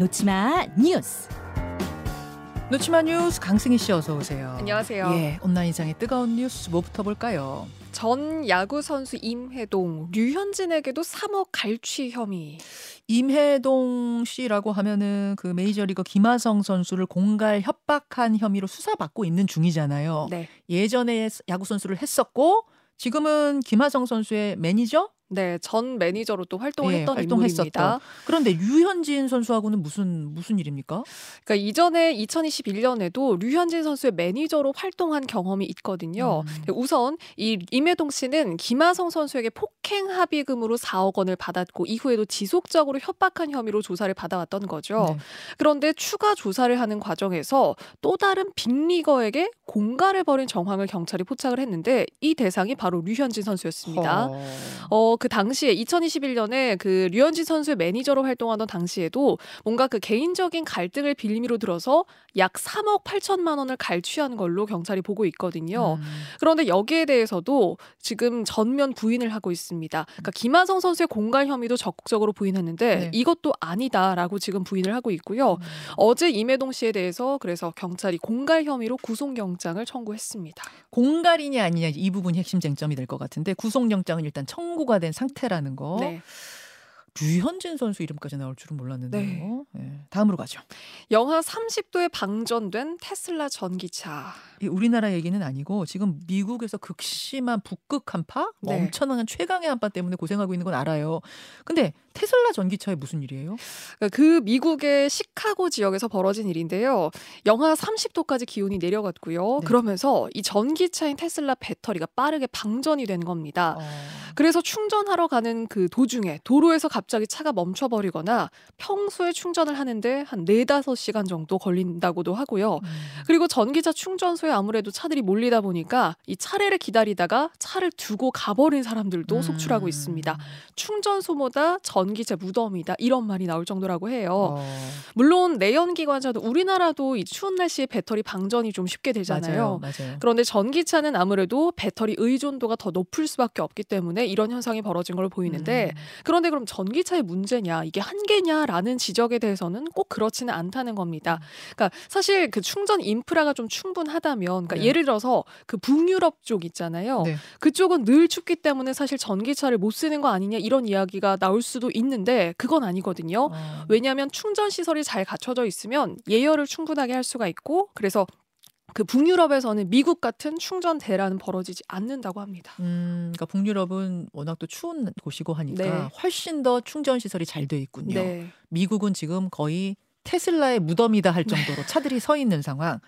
놓치마 뉴스. 놓치마 뉴스 강승희 씨 어서 오세요. 안녕하세요. 예, 온라인상의 뜨거운 뉴스 뭐부터 볼까요? 전 야구 선수 임혜동, 류현진에게도 3억 갈취 혐의. 임혜동 씨라고 하면은 그 메이저리거 김하성 선수를 공갈 협박한 혐의로 수사받고 있는 중이잖아요. 네. 예전에 야구 선수를 했었고 지금은 김하성 선수의 매니저? 네, 전 매니저로 또 활동을 예, 했던 활동했었던. 인물입니다. 그런데 류현진 선수하고는 무슨 무슨 일입니까? 그러니까 이전에 2021년에도 류현진 선수의 매니저로 활동한 경험이 있거든요. 음. 우선 이 임혜동 씨는 김하성 선수에게 폭행 합의금으로 4억 원을 받았고 이후에도 지속적으로 협박한 혐의로 조사를 받아왔던 거죠. 네. 그런데 추가 조사를 하는 과정에서 또 다른 빅리거에게 공갈을 벌인 정황을 경찰이 포착을 했는데 이 대상이 바로 류현진 선수였습니다. 허. 어, 그 당시에 2021년에 그 류현진 선수의 매니저로 활동하던 당시에도 뭔가 그 개인적인 갈등을 빌미로 들어서 약 3억 8천만 원을 갈취한 걸로 경찰이 보고 있거든요. 음. 그런데 여기에 대해서도 지금 전면 부인을 하고 있습니다. 그러니까 김하성 선수의 공갈 혐의도 적극적으로 부인했는데 네. 이것도 아니다라고 지금 부인을 하고 있고요. 음. 어제 임혜동 씨에 대해서 그래서 경찰이 공갈 혐의로 구속영장을 청구했습니다. 공갈이냐 아니냐 이 부분이 핵심 쟁점이 될 것 같은데 구속영장은 일단 청구가 된 상태라는 거. 네. 류현진 선수 이름까지 나올 줄은 몰랐는데요. 예, 다음으로 가죠. 영하 30도에 방전된 테슬라 전기차. 이 우리나라 얘기는 아니고 지금 미국에서 극심한 북극 한파, 뭐 네. 엄청난 최강의 한파 때문에 고생하고 있는 건 알아요. 근데 테슬라 전기차에 무슨 일이에요? 그 미국의 시카고 지역에서 벌어진 일인데요. 영하 30도까지 기온이 내려갔고요. 네. 그러면서 이 전기차인 테슬라 배터리가 빠르게 방전이 된 겁니다. 어, 그래서 충전하러 가는 그 도중에 도로에서 갑자기 차가 멈춰버리거나 평소에 충전을 하는데 한 4, 5시간 정도 걸린다고도 하고요. 음. 그리고 전기차 충전소에 아무래도 차들이 몰리다 보니까 이 차례를 기다리다가 차를 두고 가버린 사람들도 음. 속출하고 있습니다. 충전소보다 전기차 무덤이다 이런 말이 나올 정도라고 해요. 어, 물론 내연기관차도 우리나라도 이 추운 날씨에 배터리 방전이 좀 쉽게 되잖아요. 맞아요, 맞아요. 그런데 전기차는 아무래도 배터리 의존도가 더 높을 수밖에 없기 때문에 이런 현상이 벌어진 걸로 보이는데 음. 그런데 그럼 전기차의 문제냐 이게 한계냐라는 지적에 대해서는 꼭 그렇지는 않다는 겁니다. 그러니까 사실 그 충전 인프라가 좀 충분하다면 그러니까 네. 예를 들어서 그 북유럽 쪽 있잖아요. 네. 그쪽은 늘 춥기 때문에 사실 전기차를 못 쓰는 거 아니냐 이런 이야기가 나올 수도 있는데 그건 아니거든요. 어, 왜냐하면 충전 시설이 잘 갖춰져 있으면 예열을 충분하게 할 수가 있고 그래서 그 북유럽에서는 미국 같은 충전 대란은 벌어지지 않는다고 합니다. 음, 그러니까 북유럽은 워낙 또 추운 곳이고 하니까 네. 훨씬 더 충전 시설이 잘 돼 있군요. 네. 미국은 지금 거의 테슬라의 무덤이다 할 정도로 차들이 서 있는 상황.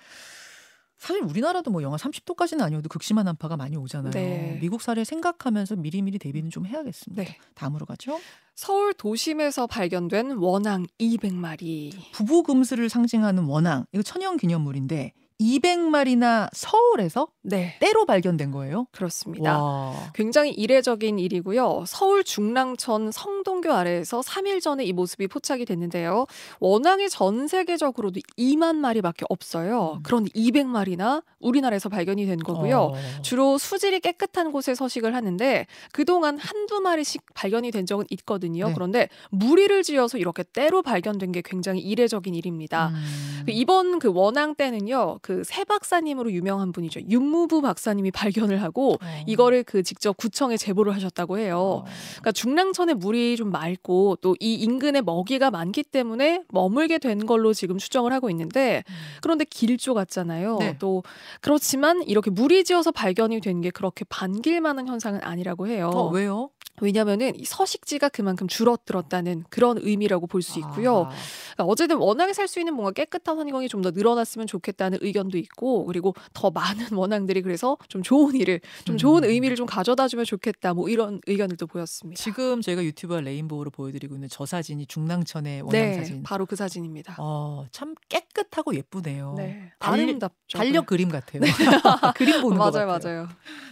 사실 우리나라도 뭐 영하 30도까지는 아니어도 극심한 한파가 많이 오잖아요. 네. 미국 사례 생각하면서 미리미리 대비는 좀 해야겠습니다. 네. 다음으로 가죠. 서울 도심에서 발견된 원앙 200마리. 부부 금슬을 상징하는 원앙. 이거 천연 기념물인데 200마리나 서울에서 네, 때로 발견된 거예요. 그렇습니다. 와. 굉장히 이례적인 일이고요. 서울 중랑천 성동교 아래에서 3일 전에 이 모습이 포착이 됐는데요. 원앙이 전 세계적으로도 2만 마리밖에 없어요. 음. 그런데 200마리나 우리나라에서 발견이 된 거고요. 어. 주로 수질이 깨끗한 곳에 서식을 하는데 그동안 한두 마리씩 발견이 된 적은 있거든요. 네. 그런데 무리를 지어서 이렇게 때로 발견된 게 굉장히 이례적인 일입니다. 음. 그 이번 그 원앙 때는요. 그 새 박사님으로 유명한 분이죠. 윤 무부 박사님이 발견을 하고 어. 이거를 그 직접 구청에 제보를 하셨다고 해요. 어. 그러니까 중랑천에 물이 좀 맑고 또 이 인근에 먹이가 많기 때문에 머물게 된 걸로 지금 추정을 하고 있는데 그런데 길조 같잖아요. 네. 또 그렇지만 이렇게 무리지어서 발견이 된 게 그렇게 반길만한 현상은 아니라고 해요. 어, 왜요? 왜냐하면은 이 서식지가 그만큼 줄어들었다는 그런 의미라고 볼 수 있고요. 아. 그러니까 어쨌든 원앙에 살 수 있는 뭔가 깨끗한 환경이 좀 더 늘어났으면 좋겠다는 의견도 있고 그리고 더 많은 원앙들이 그래서 좀 좋은 일을 좀 좋은 음. 의미를 좀 가져다 주면 좋겠다 뭐 이런 의견들도 보였습니다. 지금 저희가 유튜브와 레인보우로 보여드리고 있는 저 사진이 중랑천의 원앙 네, 사진. 바로 그 사진입니다. 어, 참 깨끗하고 예쁘네요. 네, 달력- 아름답죠. 달력 그림 같아요. 그림 보는 것 맞아요, 같아요. 맞아요.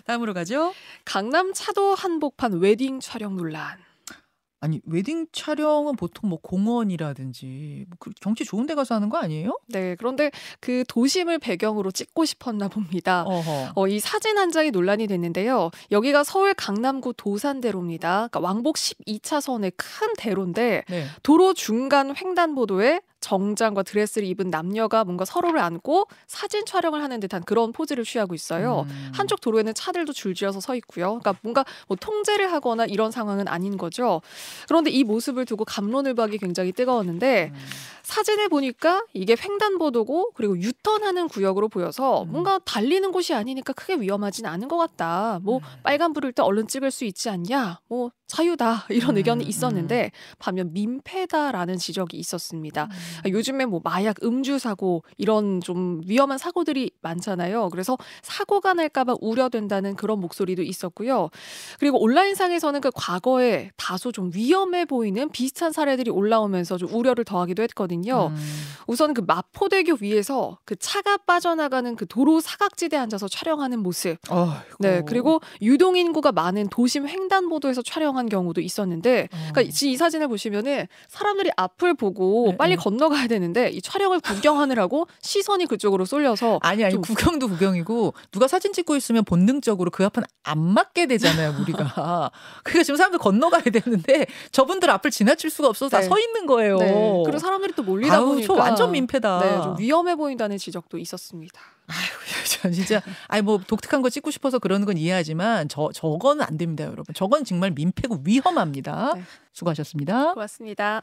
다음으로 가죠. 강남 차도 한복판 웨딩 촬영 논란. 아니 웨딩 촬영은 보통 뭐 공원이라든지 뭐그 경치 좋은 데 가서 하는 거 아니에요? 네, 그런데 그 도심을 배경으로 찍고 싶었나 봅니다. 어허. 어, 이 사진 한 장이 논란이 됐는데요. 여기가 서울 강남구 도산대로입니다. 그러니까 왕복 12차선의 큰 대로인데 네. 도로 중간 횡단보도에 정장과 드레스를 입은 남녀가 뭔가 서로를 안고 사진 촬영을 하는 듯한 그런 포즈를 취하고 있어요. 음. 한쪽 도로에는 차들도 줄지어서 서 있고요. 그러니까 뭔가 뭐 통제를 하거나 이런 상황은 아닌 거죠. 그런데 이 모습을 두고 감론을 박이 굉장히 뜨거웠는데 음. 사진을 보니까 이게 횡단보도고 그리고 유턴하는 구역으로 보여서 음. 뭔가 달리는 곳이 아니니까 크게 위험하진 않은 것 같다. 뭐 음. 빨간 불일 때 얼른 찍을 수 있지 않냐? 뭐 자유다 이런 음, 의견이 있었는데 반면 민폐다라는 지적이 있었습니다. 음. 아, 요즘에 뭐 마약 음주 사고 이런 좀 위험한 사고들이 많잖아요. 그래서 사고가 날까봐 우려된다는 그런 목소리도 있었고요. 그리고 온라인상에서는 그 과거에 다소 좀 위험해 보이는 비슷한 사례들이 올라오면서 좀 우려를 더하기도 했거든요. 음. 우선 그 마포대교 위에서 그 차가 빠져나가는 그 도로 사각지대에 앉아서 촬영하는 모습. 어이구. 네, 그리고 유동 인구가 많은 도심 횡단보도에서 촬영한 경우도 있었는데, 어. 그러니까 이 사진을 보시면은 사람들이 앞을 보고 네, 빨리 네. 건너 가야 되는데 이 촬영을 구경하느라고 시선이 그쪽으로 쏠려서 아니 아니 좀- 구경도 구경이고 누가 사진 찍고 있으면 본능적으로 그 앞은 안 맞게 되잖아요 우리가 그러니까 지금 사람들 건너가야 되는데 저분들 앞을 지나칠 수가 없어서 다 네. 서 있는 거예요. 네, 그리고 사람들이 또 몰리다 아유, 보니까 저 완전 민폐다. 네, 좀 위험해 보인다는 지적도 있었습니다. 전 진짜 아니 뭐 독특한 거 찍고 싶어서 그러는 건 이해하지만 저 저거는 안 됩니다, 여러분. 저건 정말 민폐고 위험합니다. 네. 수고하셨습니다. 고맙습니다.